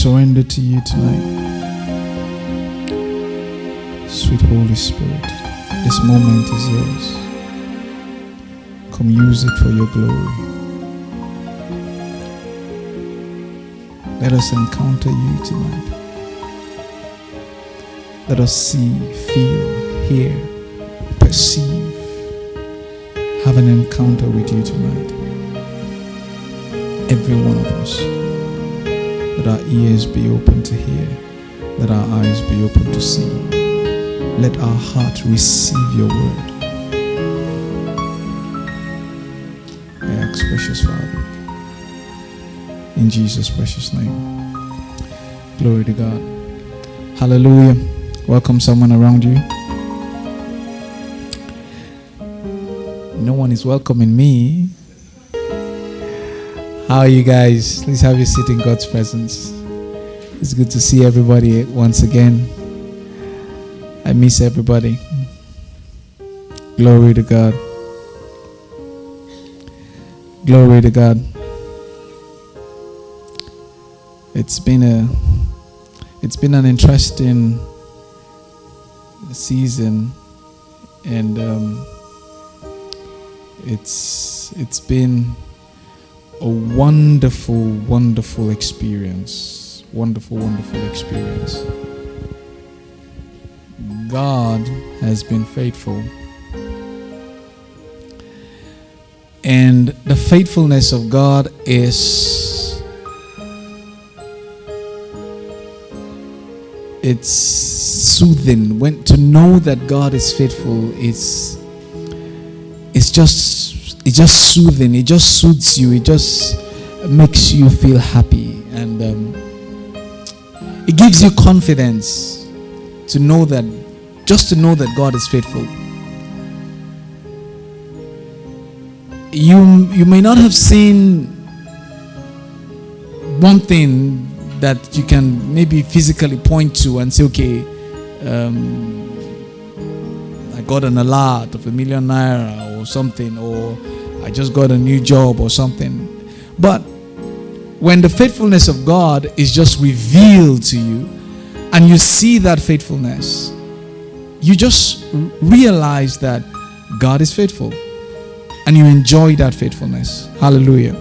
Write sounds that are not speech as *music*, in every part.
Surrender to you tonight. Sweet Holy Spirit, this moment is yours. Come use it for your glory. Let us encounter you tonight. Let us see, feel, hear, perceive, have an encounter with you tonight every one of us. Let our ears be open to hear. Let our eyes be open to see. Let our heart receive your word. I ask, precious Father, in Jesus' precious name. Glory to God. Hallelujah. Welcome someone around you. No one is welcoming me. How are you guys? Please have your seat in God's presence. It's good to see everybody once again. I miss everybody. Glory to God. Glory to God. It's been a it's been an interesting season and um, it's it's been a wonderful, wonderful experience. Wonderful, wonderful experience. God has been faithful. And the faithfulness of God is it's soothing when to know that God is faithful is it's just it's just soothing it just soothes you it just makes you feel happy and um, it gives you confidence to know that just to know that god is faithful. You you may not have seen one thing that you can maybe physically point to and say okay um, i got an alert of a million naira or something or I just got a new job or something. But when the faithfulness of God is just revealed to you and you see that faithfulness, you just realize that God is faithful and you enjoy that faithfulness. Hallelujah.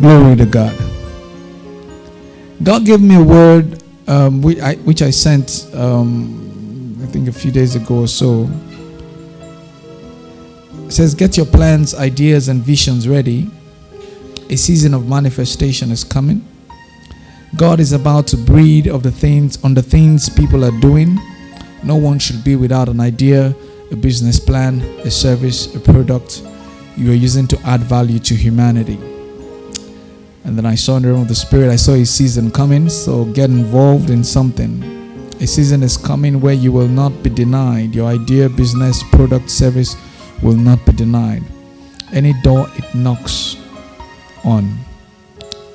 Glory to God. God gave me a word um, which, I, which I sent, um, I think, a few days ago or so. It says, Get your plans, ideas, and visions ready. A season of manifestation is coming. God is about to breed of the things on the things people are doing. No one should be without an idea, a business plan, a service, a product you are using to add value to humanity. And then I saw in the realm of the spirit, I saw a season coming. So get involved in something. A season is coming where you will not be denied. Your idea, business, product, service will not be denied. Any door it knocks on,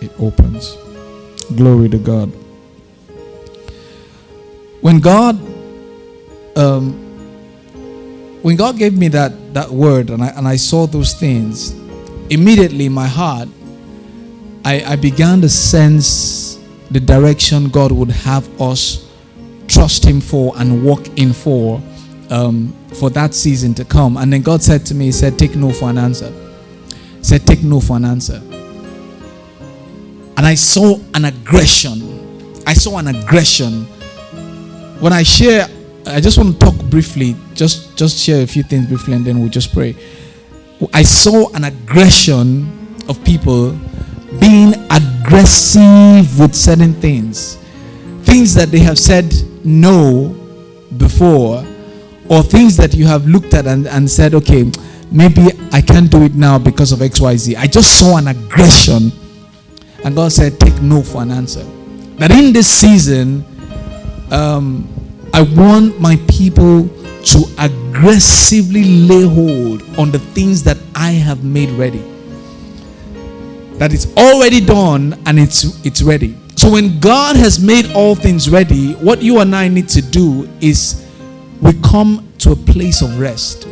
it opens. Glory to God. When God, um, when God gave me that that word, and I and I saw those things, immediately my heart, I, I began to sense the direction God would have us trust Him for and walk in for um, for that season to come. And then God said to me, He said, Take no for an answer. He said, Take no for an answer. And I saw an aggression. I saw an aggression. When I share, I just want to talk briefly, just, just share a few things briefly, and then we'll just pray. I saw an aggression of people being aggressive with certain things. Things that they have said no before or things that you have looked at and, and said, okay, maybe I can't do it now because of XYZ. I just saw an aggression, and God said, take no for an answer. That in this season, um, I want my people to aggressively lay hold on the things that I have made ready. That it's already done and it's it's ready. So when God has made all things ready, what you and I need to do is we come to a place of rest.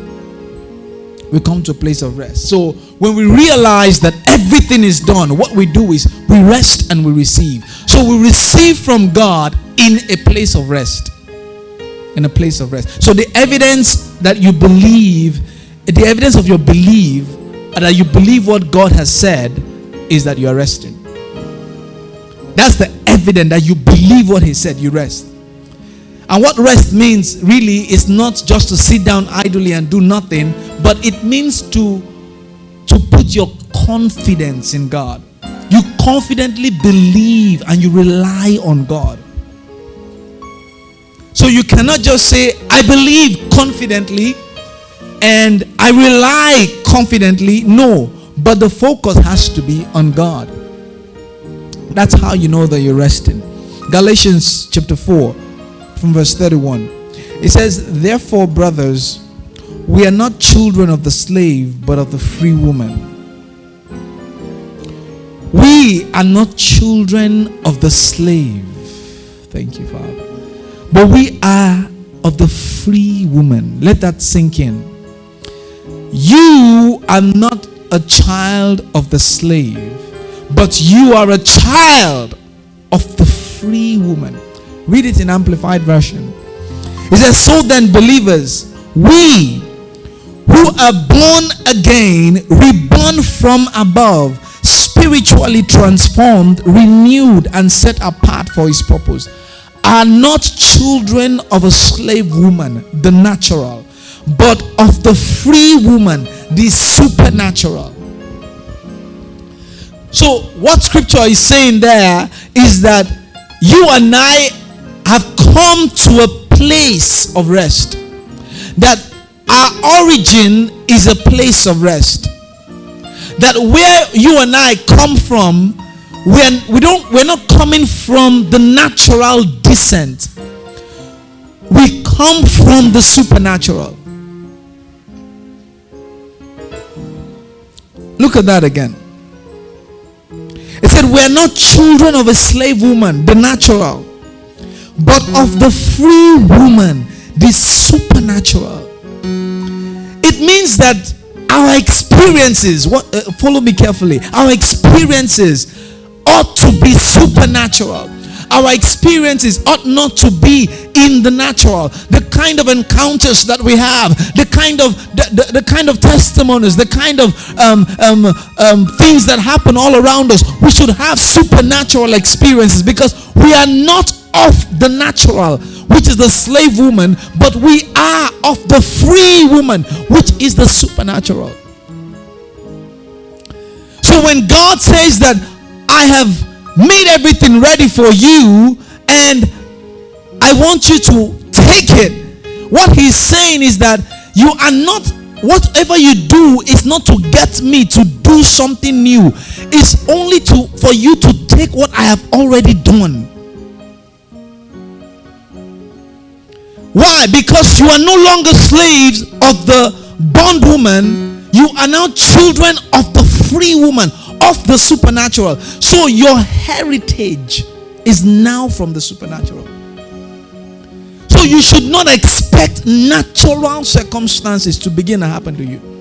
We come to a place of rest. So when we realize that everything is done, what we do is we rest and we receive. So we receive from God in a place of rest. In a place of rest. So the evidence that you believe, the evidence of your belief, that you believe what God has said, is that you are resting. That's the evidence that you believe what He said, you rest. And what rest means really is not just to sit down idly and do nothing, but it means to to put your confidence in God. You confidently believe and you rely on God. So you cannot just say, I believe confidently and I rely confidently. No, but the focus has to be on God. That's how you know that you're resting. Galatians chapter 4, from verse 31. It says, Therefore, brothers, we are not children of the slave, but of the free woman. We are not children of the slave. Thank you, Father. But we are of the free woman. Let that sink in. You are not a child of the slave, but you are a child of the free woman. Read it in Amplified Version. It says, So then, believers, we who are born again, reborn from above, spiritually transformed, renewed, and set apart for his purpose, are not children of a slave woman, the natural, but of the free woman, the supernatural. So, what scripture is saying there is that you and I have come to a place of rest. That our origin is a place of rest. That where you and I come from, we don't, we're not coming from the natural descent. We come from the supernatural. Look at that again. It said, We're not children of a slave woman, the natural, but of the free woman, the supernatural. It means that our experiences, what, uh, follow me carefully, our experiences ought to be supernatural our experiences ought not to be in the natural. The kind of encounters that we have the kind of the, the, the kind of testimonies the kind of um, um, um, things that happen all around us we should have supernatural experiences because we are not of the natural which is the slave woman but we are of the free woman which is the supernatural. So when god says that i have made everything ready for you and I want you to take it. What he's saying is that you are not whatever you do is not to get me to do something new. It's only to for you to take what I have already done. Why? Because you are no longer slaves of the bondwoman. You are now children of the free woman of the supernatural. So your heritage is now from the supernatural. So you should not expect natural circumstances to begin to happen to you.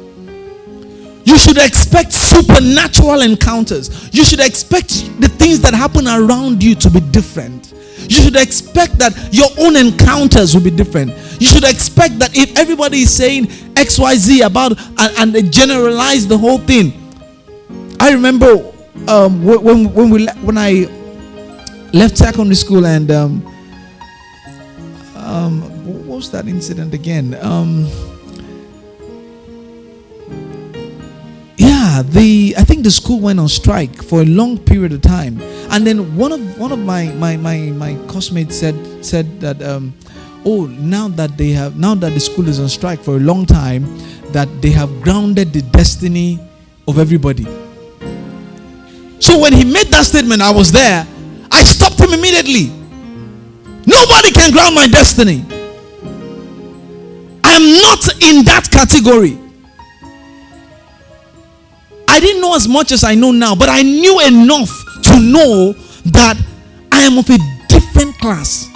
You should expect supernatural encounters. You should expect the things that happen around you to be different. You should expect that your own encounters will be different. You should expect that if everybody is saying XYZ about and, and they generalize the whole thing, I remember um, when when we when I left secondary school and um, um, what was that incident again? Um, yeah, the I think the school went on strike for a long period of time, and then one of one of my my my my classmates said said that um, oh, now that they have, now that the school is on strike for a long time, that they have grounded the destiny of everybody. So when he made that statement, I was there. I stopped him immediately. Nobody can ground my destiny. I'm not in that category. I didn't know as much as I know now, but I knew enough to know that I am of a different class,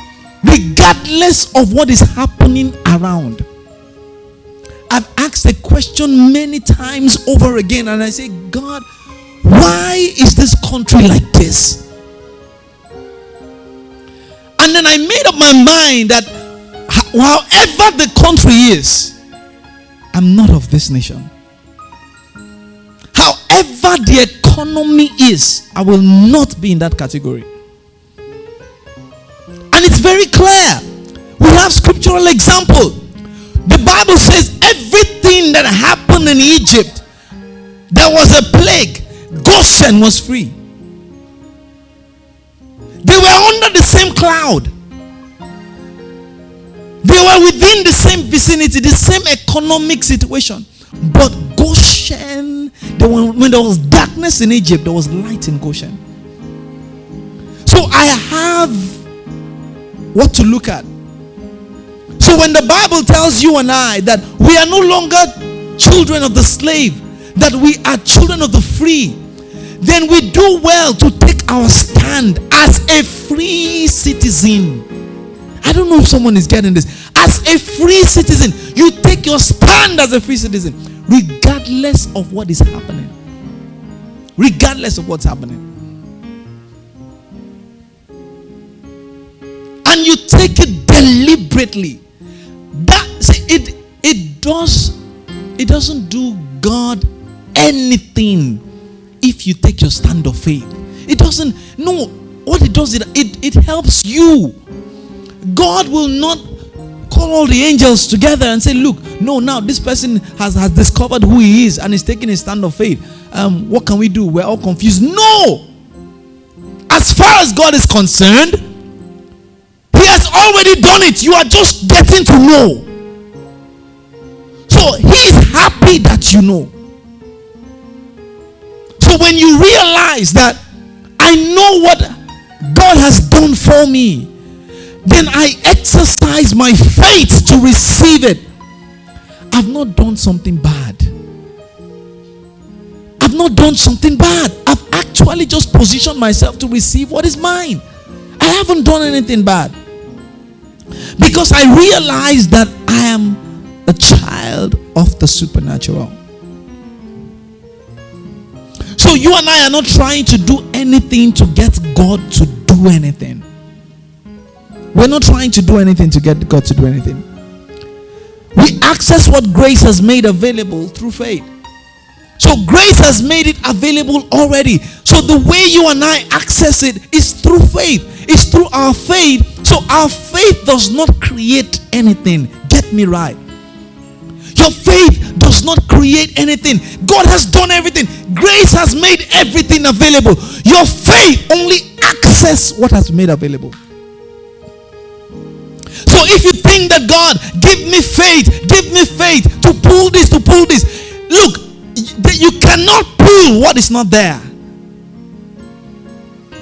regardless of what is happening around. I've asked the question many times over again, and I say, God, why is this country like this? And then I made up my mind that however the country is, I'm not of this nation. However the economy is, I will not be in that category. And it's very clear. We have scriptural example. The Bible says everything that happened in Egypt, there was a plague. Goshen was free. They were under the same cloud. They were within the same vicinity, the same economic situation. But Goshen, when there was darkness in Egypt, there was light in Goshen. So I have what to look at. So when the Bible tells you and I that we are no longer children of the slave, that we are children of the free, then we do well to take our stand as a free citizen. I don't know if someone is getting this. As a free citizen, you take your stand as a free citizen, regardless of what is happening. Regardless of what's happening. And you take it deliberately. That see, it it does it doesn't do God anything if you take your stand of faith. It doesn't, no, what it does, it, it, it helps you. God will not call all the angels together and say, Look, no, now this person has, has discovered who he is and is taking a stand of faith. Um, what can we do? We're all confused. No! As far as God is concerned, He has already done it. You are just getting to know. So He is happy that you know. So when you realize that I know what God has done for me, then I exercise my faith to receive it. I've not done something bad. I've not done something bad. I've actually just positioned myself to receive what is mine. I haven't done anything bad. Because I realize that I am a child of the supernatural. So you and I are not trying to do anything to get God to do anything. We're not trying to do anything to get God to do anything. We access what grace has made available through faith. So grace has made it available already. So the way you and I access it is through faith. It's through our faith. So our faith does not create anything. Get me right. Your faith does not create anything. God has done everything. Grace has made everything available. Your faith only access what has made available. So if you think that God, give me faith, give me faith to pull this, to pull this, look, you cannot pull what is not there.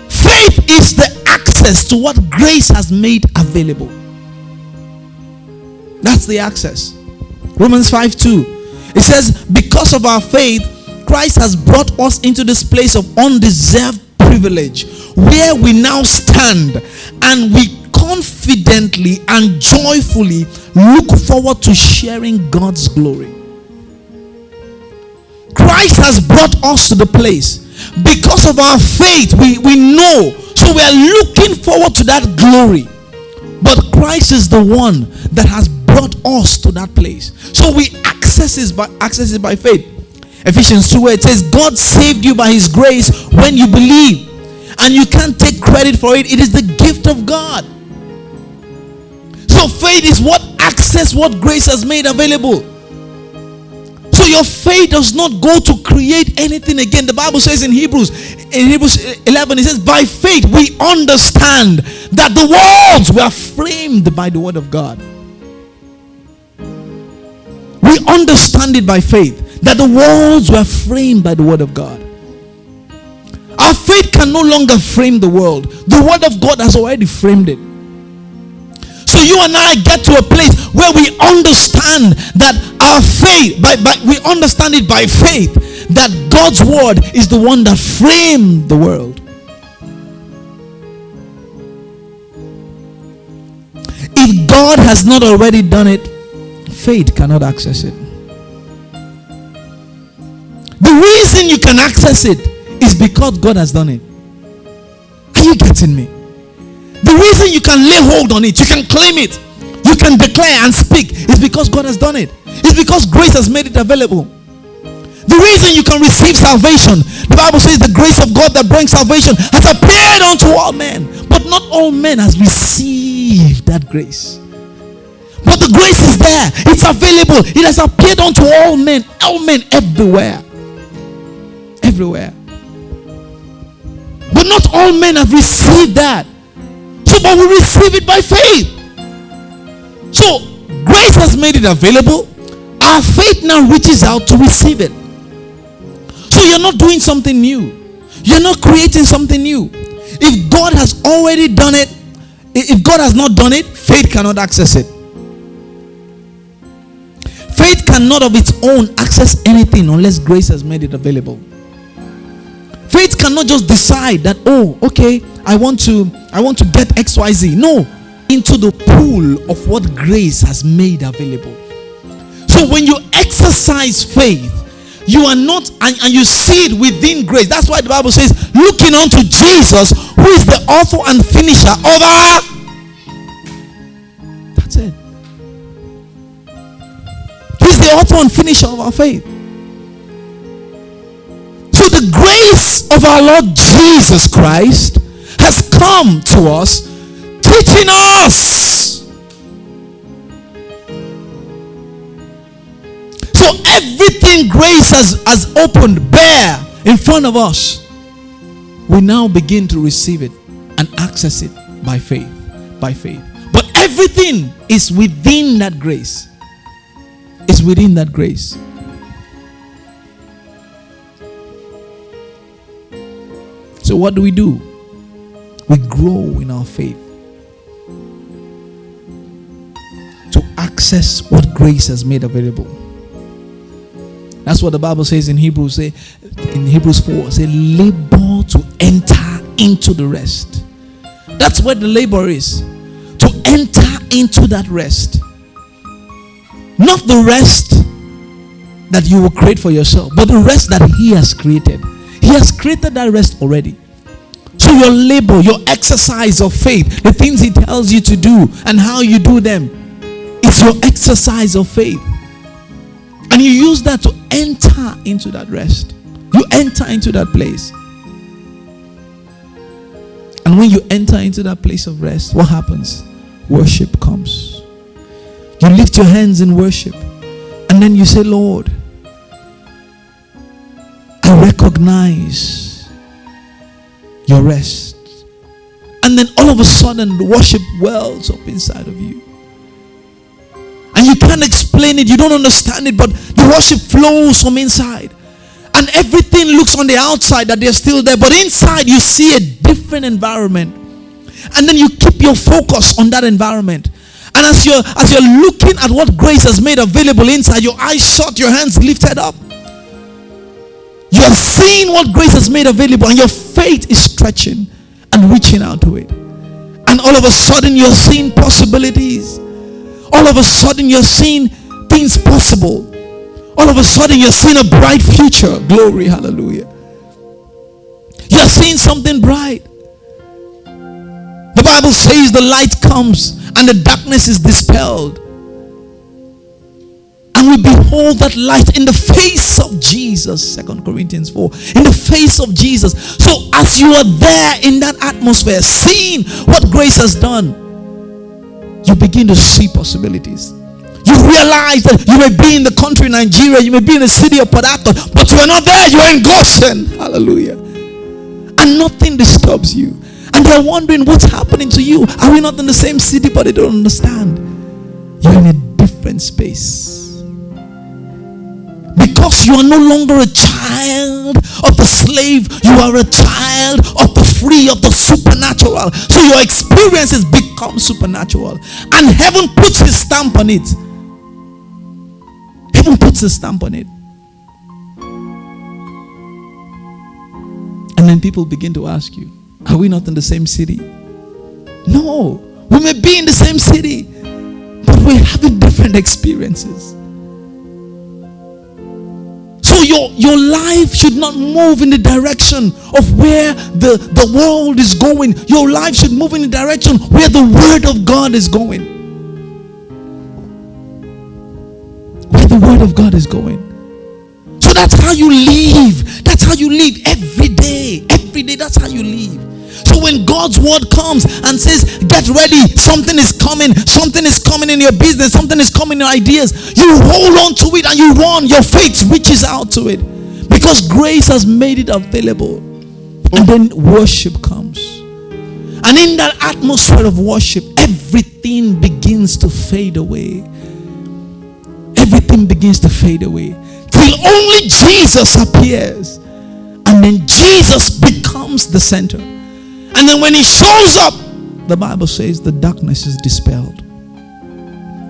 Faith is the access to what grace has made available. That's the access. Romans 5 2. It says, Because of our faith, Christ has brought us into this place of undeserved privilege where we now stand and we confidently and joyfully look forward to sharing God's glory. Christ has brought us to the place because of our faith, we, we know. So we are looking forward to that glory. But Christ is the one that has brought us to that place. So we access it by access it by faith. Ephesians 2 where it says, God saved you by his grace when you believe. And you can't take credit for it. It is the gift of God. So faith is what access what grace has made available. So your faith does not go to create anything again. The Bible says in Hebrews, in Hebrews 11, it says, By faith we understand that the worlds were framed by the word of God. We understand it by faith that the worlds were framed by the word of God. Our faith can no longer frame the world, the word of God has already framed it. So you and I get to a place where we understand that our faith, by, by, we understand it by faith, that God's word is the one that framed the world. If God has not already done it, faith cannot access it. The reason you can access it is because God has done it. Are you getting me? The reason you can lay hold on it, you can claim it, you can declare and speak is because God has done it. It's because grace has made it available. The reason you can receive salvation, the Bible says the grace of God that brings salvation has appeared unto all men, but not all men has received that grace. But the grace is there, it's available, it has appeared unto all men, all men everywhere. Everywhere. But not all men have received that. So, but we receive it by faith. So, grace has made it available. Our faith now reaches out to receive it. So, you're not doing something new, you're not creating something new. If God has already done it, if God has not done it, faith cannot access it. Cannot of its own access anything unless grace has made it available. Faith cannot just decide that, oh, okay, I want to I want to get XYZ. No, into the pool of what grace has made available. So when you exercise faith, you are not and, and, you see it within grace. That's why the Bible says, looking unto Jesus, who is the author and finisher of our that's it. The author and finisher of our faith. So the grace of our Lord Jesus Christ has come to us, teaching us. So everything grace has, has opened bare in front of us, we now begin to receive it and access it by faith. By faith. But everything is within that grace. Is within that grace. So, what do we do? We grow in our faith to access what grace has made available. That's what the Bible says in Hebrews. Say in Hebrews 4, say labor to enter into the rest. That's where the labor is. To enter into that rest. Not the rest that you will create for yourself, but the rest that He has created. He has created that rest already. So your labor, your exercise of faith, the things He tells you to do and how you do them, is your exercise of faith. And you use that to enter into that rest. You enter into that place. And when you enter into that place of rest, what happens? Worship comes. You lift your hands in worship. And then you say, Lord, I recognize your rest. And then all of a sudden, the worship wells up inside of you. And you can't explain it, you don't understand it, but the worship flows from inside. And everything looks on the outside that they're still there, but inside you see a different environment. And then you keep your focus on that environment. And as you're as you're looking at what grace has made available inside, your eyes shut, your hands lifted up. You're seeing what grace has made available, and your faith is stretching and reaching out to it. And all of a sudden, you're seeing possibilities. All of a sudden, you're seeing things possible. All of a sudden, you're seeing a bright future. Glory, hallelujah. You're seeing something bright. The Bible says the light comes and the darkness is dispelled and we behold that light in the face of Jesus. Second Corinthians 4. In the face of Jesus. So as you are there in that atmosphere, seeing what grace has done, you begin to see possibilities. You realize that you may be in the country Nigeria, you may be in the city of Port but you are not there, you are in Goshen. Hallelujah. and nothing disturbs you. And they're wondering what's happening to you. Are we not in the same city? But they don't understand. You're in a different space. Because you are no longer a child of the slave, you are a child of the free, of the supernatural. So your experiences become supernatural. And heaven puts his stamp on it. Heaven puts a stamp on it. And then people begin to ask you, Are we not in the same city? No, we may be in the same city, but we're having different experiences. So your, your life should not move in the direction of where the, the world is going. Your life should move in the direction where the word of God is going. Where the word of God is going. So that's how you live. That's how you live every day. Every day, that's how you live. So when God's word comes and says, Get ready, something is coming, something is coming in your business, something is coming in your ideas, you hold on to it and you run. Your faith reaches out to it because grace has made it available. And then worship comes. And in that atmosphere of worship, everything begins to fade away. Everything begins to fade away till only Jesus appears. And then Jesus becomes the center. And then when he shows up, the Bible says the darkness is dispelled.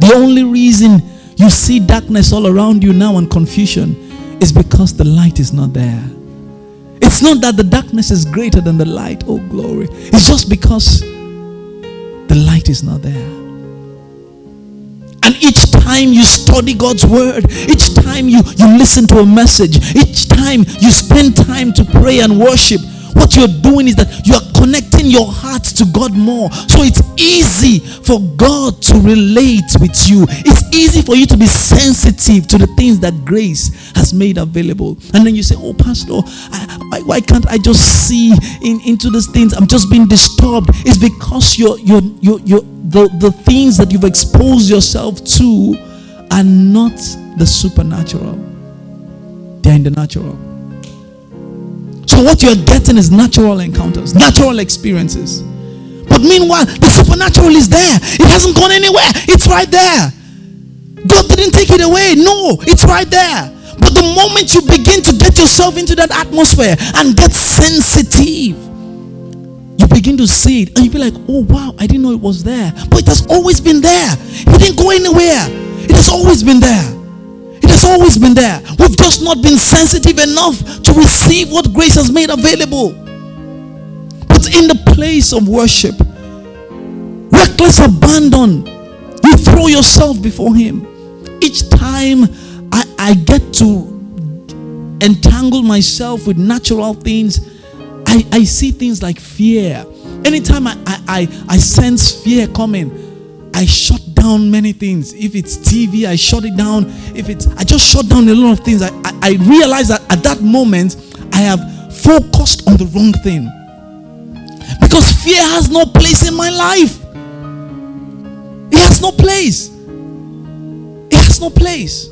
The only reason you see darkness all around you now and confusion is because the light is not there. It's not that the darkness is greater than the light. Oh, glory. It's just because the light is not there. And each time you study God's word, each time you, you listen to a message, each time you spend time to pray and worship, what you're doing is that you are connecting your heart to God more. So it's easy for God to relate with you. It's easy for you to be sensitive to the things that grace has made available. And then you say, Oh, Pastor, I, why can't I just see in, into these things? I'm just being disturbed. It's because you're, you're, you're, you're the, the things that you've exposed yourself to are not the supernatural, they're in the natural. So, what you're getting is natural encounters, natural experiences. But meanwhile, the supernatural is there, it hasn't gone anywhere, it's right there. God didn't take it away, no, it's right there. But the moment you begin to get yourself into that atmosphere and get sensitive, you begin to see it and you be like, oh wow, I didn't know it was there. But it has always been there. It didn't go anywhere. It has always been there. It has always been there. We've just not been sensitive enough to receive what grace has made available. But in the place of worship, reckless abandon, you throw yourself before Him. Each time I, I get to entangle myself with natural things, I, I see things like fear. Anytime I, I, I, I sense fear coming, I shut down many things. If it's TV, I shut it down. If it's, I just shut down a lot of things. I, I, I realize that at that moment, I have focused on the wrong thing. Because fear has no place in my life. It has no place. It has no place.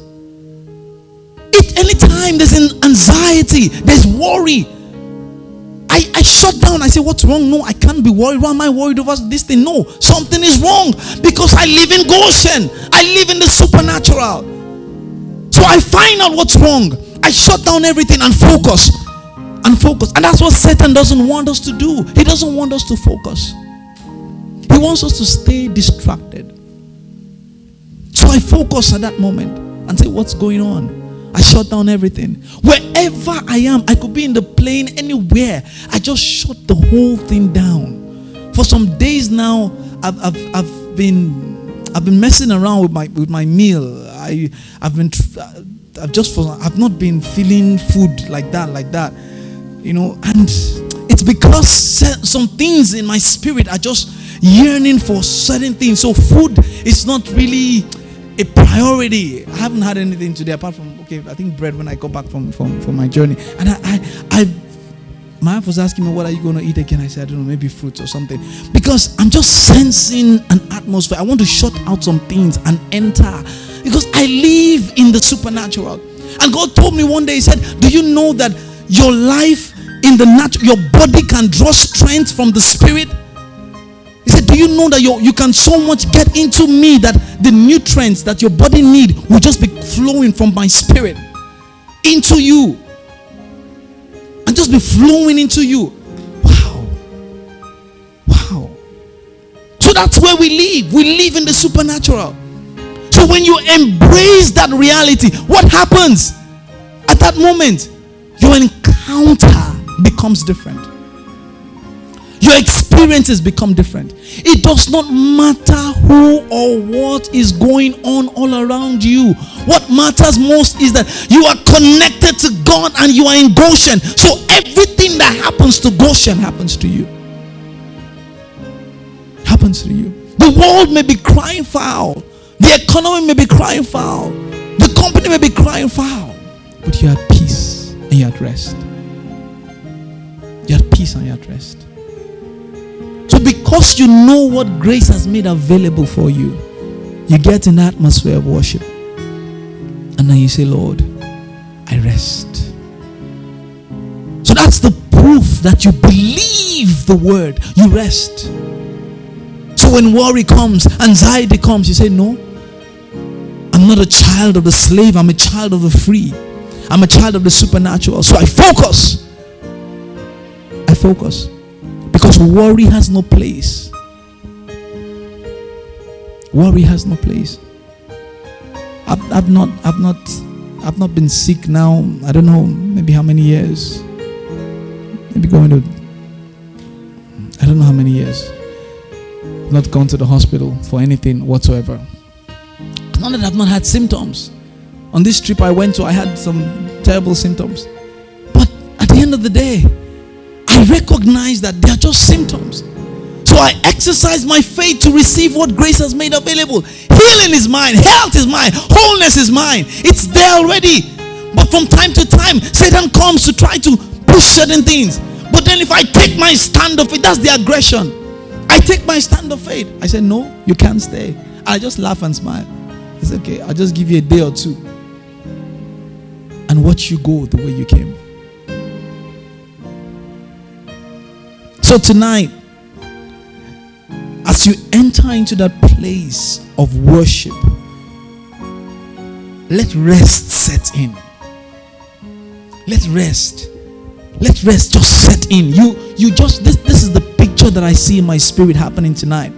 It anytime there's an anxiety, there's worry, I, I shut down. I say, What's wrong? No, I can't be worried. Why am I worried over this thing? No, something is wrong because I live in Goshen. I live in the supernatural. So I find out what's wrong. I shut down everything and focus. And focus. And that's what Satan doesn't want us to do. He doesn't want us to focus. He wants us to stay distracted. So I focus at that moment and say, What's going on? I shut down everything. Wherever I am, I could be in the plane, anywhere. I just shut the whole thing down. For some days now, I've, I've, I've been I've been messing around with my with my meal. I I've been I've just I've not been feeling food like that like that, you know. And it's because some things in my spirit are just yearning for certain things. So food is not really a priority. I haven't had anything today apart from okay, I think bread when I go back from from, from my journey. And I, I I my wife was asking me what are you going to eat again. I said I don't know, maybe fruits or something. Because I'm just sensing an atmosphere. I want to shut out some things and enter. Because I live in the supernatural. And God told me one day, He said, Do you know that your life in the natural, your body can draw strength from the spirit. Do you know that you you can so much get into me that the nutrients that your body need will just be flowing from my spirit into you and just be flowing into you? Wow. Wow. So that's where we live. We live in the supernatural. So when you embrace that reality, what happens at that moment? Your encounter becomes different. Your experiences become different. It does not matter who or what is going on all around you. What matters most is that you are connected to God and you are in Goshen. So everything that happens to Goshen happens to you. Happens to you. The world may be crying foul. The economy may be crying foul. The company may be crying foul. But you had peace and you had rest. You had peace and you had rest. So, because you know what grace has made available for you, you get an atmosphere of worship. And then you say, Lord, I rest. So, that's the proof that you believe the word. You rest. So, when worry comes, anxiety comes, you say, No, I'm not a child of the slave, I'm a child of the free. I'm a child of the supernatural. So, I focus I focus. Because worry has no place. Worry has no place. I've, I've not I've not I've not been sick now, I don't know, maybe how many years. Maybe going to I don't know how many years. Not gone to the hospital for anything whatsoever. Not that I've not had symptoms. On this trip I went to, I had some terrible symptoms. But at the end of the day, I recognize that they are just symptoms. So I exercise my faith to receive what grace has made available. Healing is mine, health is mine, wholeness is mine. It's there already. But from time to time, Satan comes to try to push certain things. But then if I take my stand of faith, that's the aggression. I take my stand of faith. I said, No, you can't stay. I just laugh and smile. It's okay. I'll just give you a day or two and watch you go the way you came. So tonight, as you enter into that place of worship, let rest set in. Let rest. Let rest just set in. You you just this this is the picture that I see in my spirit happening tonight.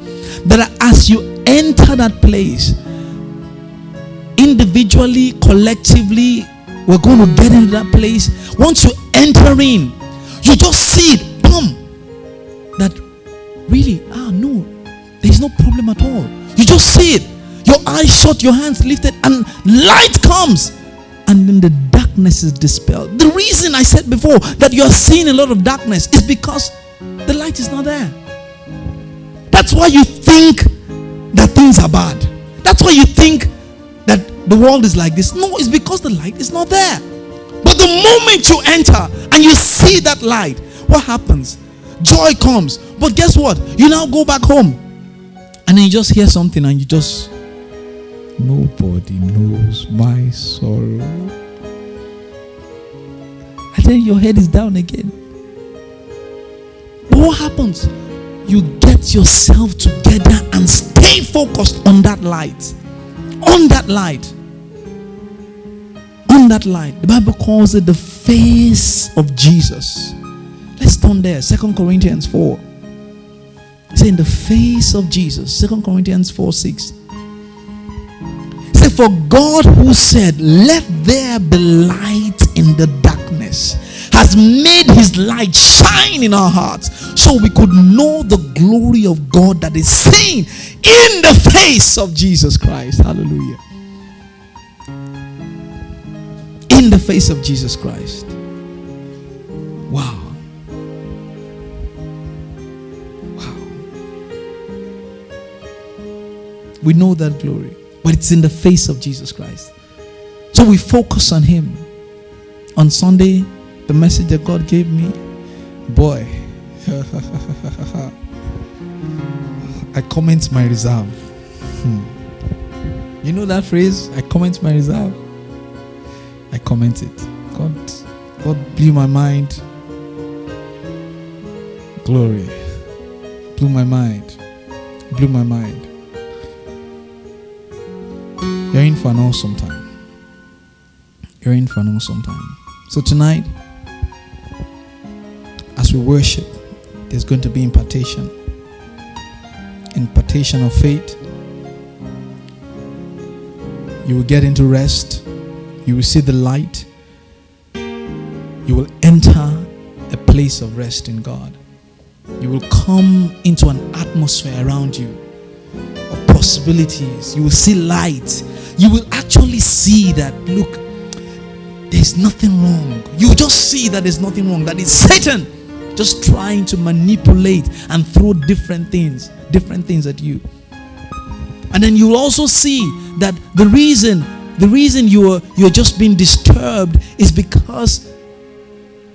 That as you enter that place, individually, collectively, we're going to get into that place. Once you enter in, you just see it. Boom. That really, ah, no, there's no problem at all. You just see it. Your eyes shut, your hands lifted, and light comes. And then the darkness is dispelled. The reason I said before that you're seeing a lot of darkness is because the light is not there. That's why you think that things are bad. That's why you think that the world is like this. No, it's because the light is not there. But the moment you enter and you see that light, what happens? Joy comes. But guess what? You now go back home and then you just hear something and you just nobody knows my sorrow. And then your head is down again. But what happens? You get yourself together and stay focused on that light. On that light. On that light. The Bible calls it the face of Jesus. Let's turn there. Second Corinthians 4. Say in the face of Jesus. Second Corinthians 4 6. Say, for God who said, Let there be light in the darkness, has made his light shine in our hearts so we could know the glory of God that is seen in the face of Jesus Christ. Hallelujah. In the face of Jesus Christ. Wow. Wow. We know that glory, but it's in the face of Jesus Christ. So we focus on Him. On Sunday, the message that God gave me, boy, *laughs* I comment my reserve. Hmm. You know that phrase? I comment my reserve. I comment it. God, God blew my mind. Glory. Blew my mind. Blew my mind. You're in for an awesome time. You're in for an awesome time. So tonight, as we worship, there's going to be impartation. Impartation of faith. You will get into rest. You will see the light. You will enter a place of rest in God. You will come into an atmosphere around you of possibilities. You will see light. You will actually see that, look, there's nothing wrong. You just see that there's nothing wrong. That is Satan just trying to manipulate and throw different things, different things at you. And then you'll also see that the reason, the reason you're you're just being disturbed is because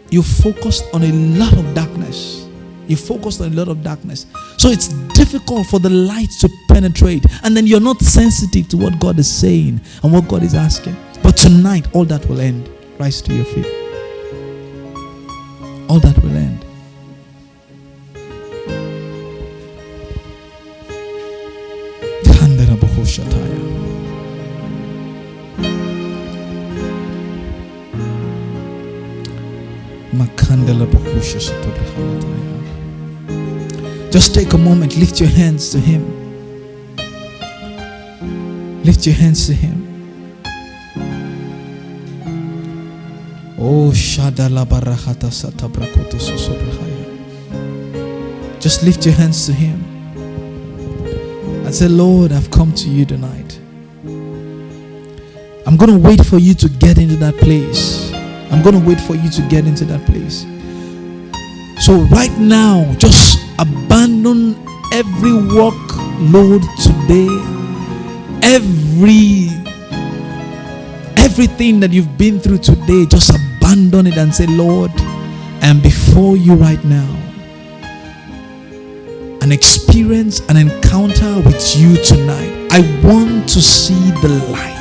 you focused on a lot of darkness. You focused on a lot of darkness. So it's difficult for the light to penetrate. And then you're not sensitive to what God is saying and what God is asking. But tonight, all that will end. Rise to your feet. All that Just take a moment, lift your hands to Him. Lift your hands to Him. Oh. Just lift your hands to Him and say, Lord, I've come to you tonight. I'm going to wait for you to get into that place. I'm going to wait for you to get into that place. So, right now, just abandon every workload today, every everything that you've been through today, just abandon it and say, Lord, I'm before you right now. An experience, an encounter with you tonight. I want to see the light.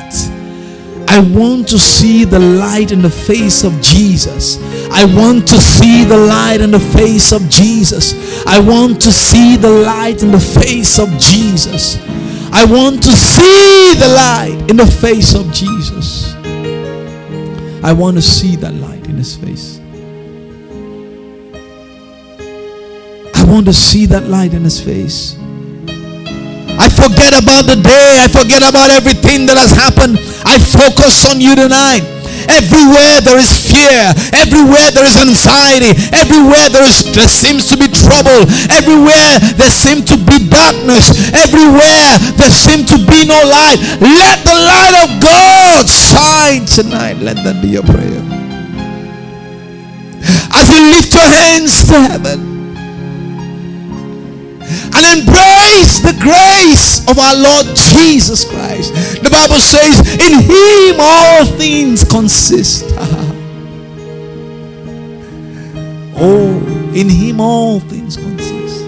I want to see the light in the face of Jesus. I want to see the light in the face of Jesus. I want to see the light in the face of Jesus. I want to see the light in the face of Jesus. I want to see that light in his face. I want to see that light in his face. Forget about the day. I forget about everything that has happened. I focus on you tonight. Everywhere there is fear, everywhere there is anxiety, everywhere there is there seems to be trouble, everywhere there seems to be darkness, everywhere there seems to be no light. Let the light of God shine tonight. Let that be your prayer. As you lift your hands to heaven and embrace the grace of our Lord Jesus Christ. The Bible says, In Him all things consist. *laughs* oh, in Him all things consist.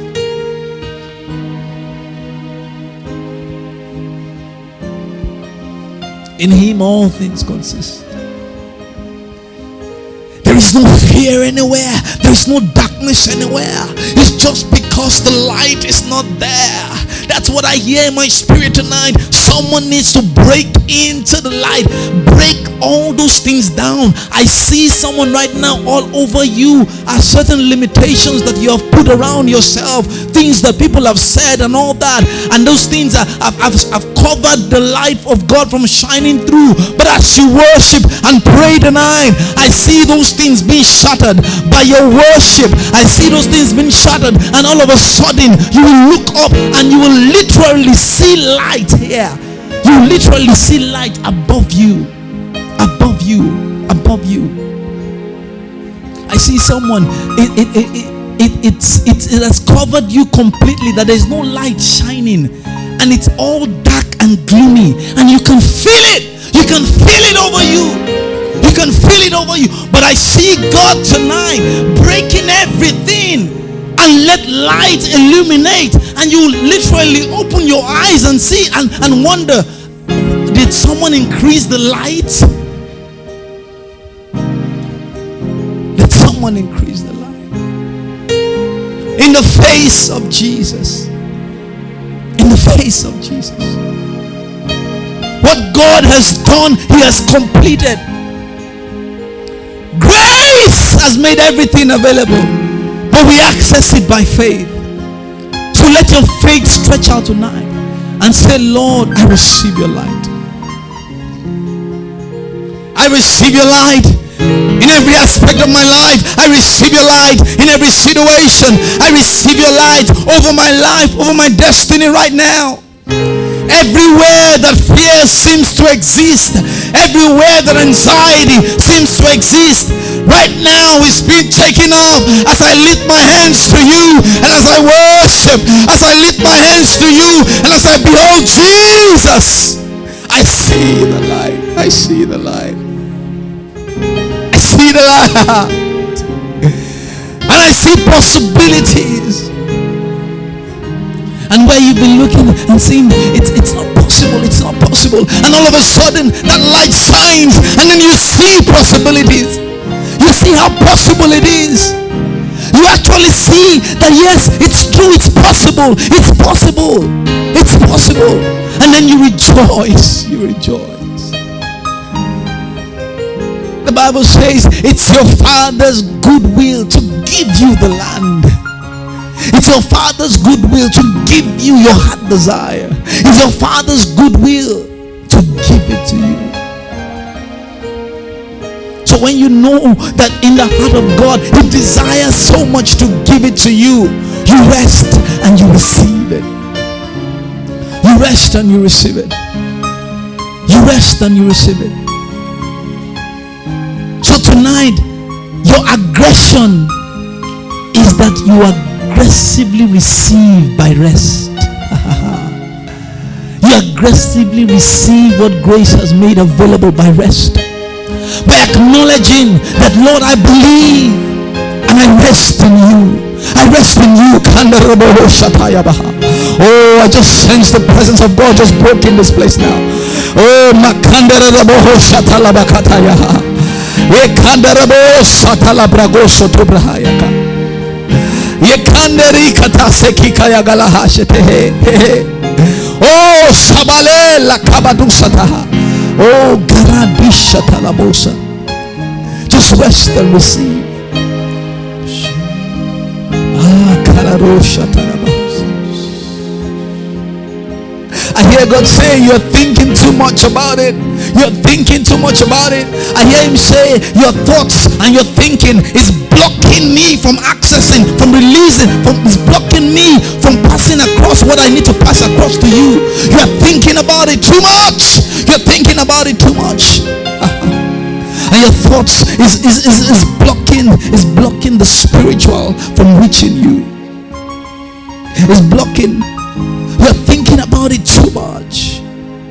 In Him all things consist. There is no fear anywhere. There is no darkness anywhere. It's just because the light is not there. That's what I hear in my spirit tonight. Someone needs to break into the light, break all those things down. I see someone right now all over you are certain limitations that you have put around yourself, things that people have said, and all that. And those things have, have, have covered the light of God from shining through. But as you worship and pray tonight, I see those things being shattered by your worship. I see those things being shattered, and all of a sudden you will look up and you will literally see light here. You literally see light above you. Above you. Above you. I see someone. It, it, it, it, it, it, it has covered you completely, that there's no light shining. And it's all dark and gloomy. And you can feel it. You can feel it over you. You can feel it over you. But I see God tonight breaking everything and let light illuminate and you literally open your eyes and see and, and wonder did someone increase the light did someone increase the light in the face of Jesus. In the face of Jesus. What God has done, He has completed. Grace has made everything available, but we access it by faith. So let your faith stretch out tonight and say, Lord, I receive your light. I receive your light in every aspect of my life. I receive your light in every situation. I receive your light over my life, over my destiny right now. Everywhere that fear seems to exist, everywhere that anxiety seems to exist, right now is being taken off as I lift my hands to you and as I worship, as I lift my hands to you and as I behold Jesus. I see the light. I see the light I see the light. And I see possibilities. And where you've been looking and seeing it's, it's not possible, it's not possible. And all of a sudden that light shines and then you see possibilities. You see how possible it is. You actually see that yes, it's true, it's possible, it's possible, it's possible. And then you rejoice, you rejoice. The Bible says it's your Father's goodwill to give you the land. It's your Father's goodwill to give you your heart desire. It's your Father's goodwill to give it to you. When you know that in the heart of God, He desires so much to give it to you, you rest and you receive it. You rest and you receive it. You rest and you receive it. So tonight, your aggression is that you aggressively receive by rest. *laughs* you aggressively receive what grace has made available by rest. By acknowledging that, Lord, I believe and I rest in you. I rest in you. *laughs* Oh, I just sense the presence of God just broke in this place now. Oh. *laughs* Oh sabale la kabadusataha. Oh garadisha talabosa. Just rest and receive. Ah kararosha talabosa. I hear God say you're thinking too much about it. You're thinking too much about it. I hear him say, Your thoughts and your thinking is blocking me from accessing, from releasing, from is blocking me from passing across what I need to pass across to you. You're thinking about it too much. You're thinking about it too much. *laughs* and your thoughts is, is, is, is blocking is blocking the spiritual from reaching you. It's blocking. You're thinking about it too much.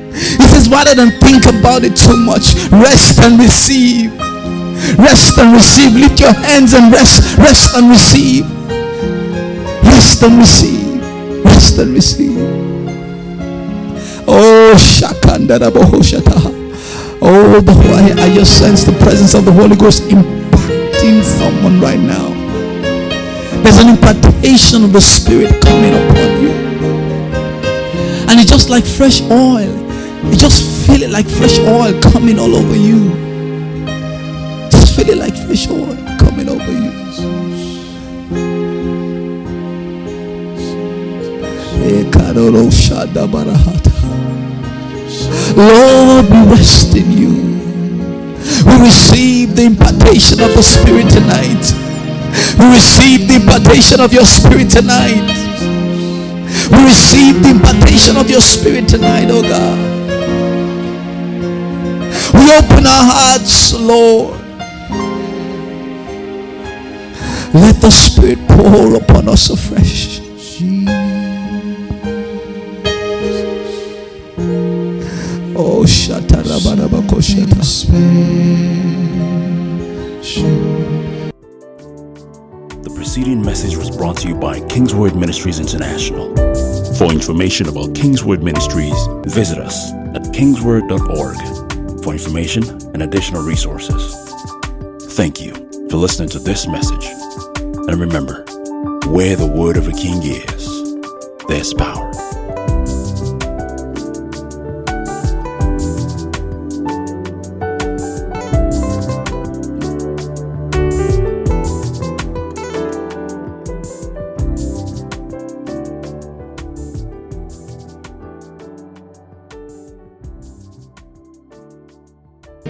He says, rather than think about it too much, rest and receive. Rest and receive. Lift your hands and rest. Rest and receive. Rest and receive. Rest and receive. Oh. Oh, the I, just sense the presence of the Holy Ghost impacting someone right now. There's an impartation of the Spirit coming upon you. And it's just like fresh oil you just feel it like fresh oil coming all over you. Just feel it like fresh oil coming over you. Eh, Lord, we rest in you. We receive the impartation of the Spirit tonight. We receive the impartation of your Spirit tonight. We receive the impartation of your Spirit tonight, oh God. We open our hearts, Lord. Let the Spirit pour upon us afresh. Oh. The preceding message was brought to you by Kingsword Ministries International. For information about Kingsword Ministries, visit us at kingsword.org for information and additional resources. Thank you for listening to this message. And remember, where the word of a king is, there's power.